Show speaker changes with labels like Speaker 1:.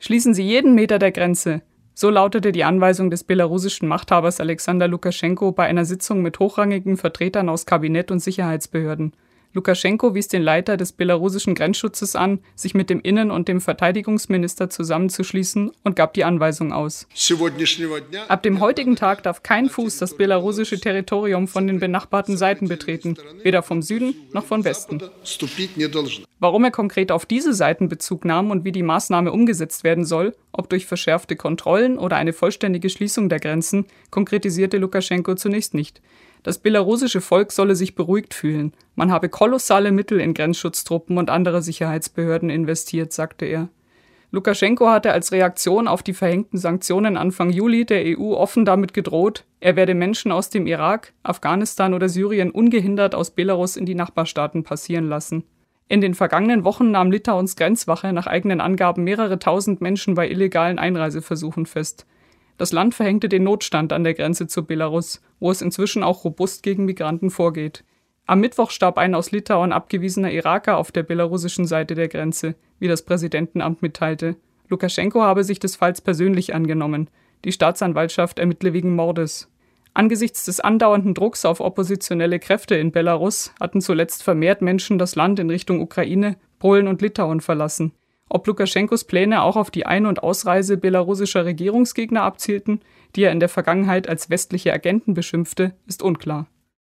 Speaker 1: Schließen Sie jeden Meter der Grenze. So lautete die Anweisung des belarussischen Machthabers Alexander Lukaschenko bei einer Sitzung mit hochrangigen Vertretern aus Kabinett und Sicherheitsbehörden. Lukaschenko wies den Leiter des belarussischen Grenzschutzes an, sich mit dem Innen- und dem Verteidigungsminister zusammenzuschließen und gab die Anweisung aus. Ab dem heutigen Tag darf kein Fuß das belarussische Territorium von den benachbarten Seiten betreten, weder vom Süden noch vom Westen. Warum er konkret auf diese Seiten Bezug nahm und wie die Maßnahme umgesetzt werden soll, ob durch verschärfte Kontrollen oder eine vollständige Schließung der Grenzen, konkretisierte Lukaschenko zunächst nicht. Das belarussische Volk solle sich beruhigt fühlen. Man habe kolossale Mittel in Grenzschutztruppen und andere Sicherheitsbehörden investiert, sagte er. Lukaschenko hatte als Reaktion auf die verhängten Sanktionen Anfang Juli der EU offen damit gedroht, er werde Menschen aus dem Irak, Afghanistan oder Syrien ungehindert aus Belarus in die Nachbarstaaten passieren lassen. In den vergangenen Wochen nahm Litauens Grenzwache nach eigenen Angaben mehrere tausend Menschen bei illegalen Einreiseversuchen fest. Das Land verhängte den Notstand an der Grenze zu Belarus, wo es inzwischen auch robust gegen Migranten vorgeht. Am Mittwoch starb ein aus Litauen abgewiesener Iraker auf der belarussischen Seite der Grenze, wie das Präsidentenamt mitteilte. Lukaschenko habe sich des Falls persönlich angenommen. Die Staatsanwaltschaft ermittle wegen Mordes. Angesichts des andauernden Drucks auf oppositionelle Kräfte in Belarus hatten zuletzt vermehrt Menschen das Land in Richtung Ukraine, Polen und Litauen verlassen. Ob Lukaschenkos Pläne auch auf die Ein- und Ausreise belarussischer Regierungsgegner abzielten, die er in der Vergangenheit als westliche Agenten beschimpfte, ist unklar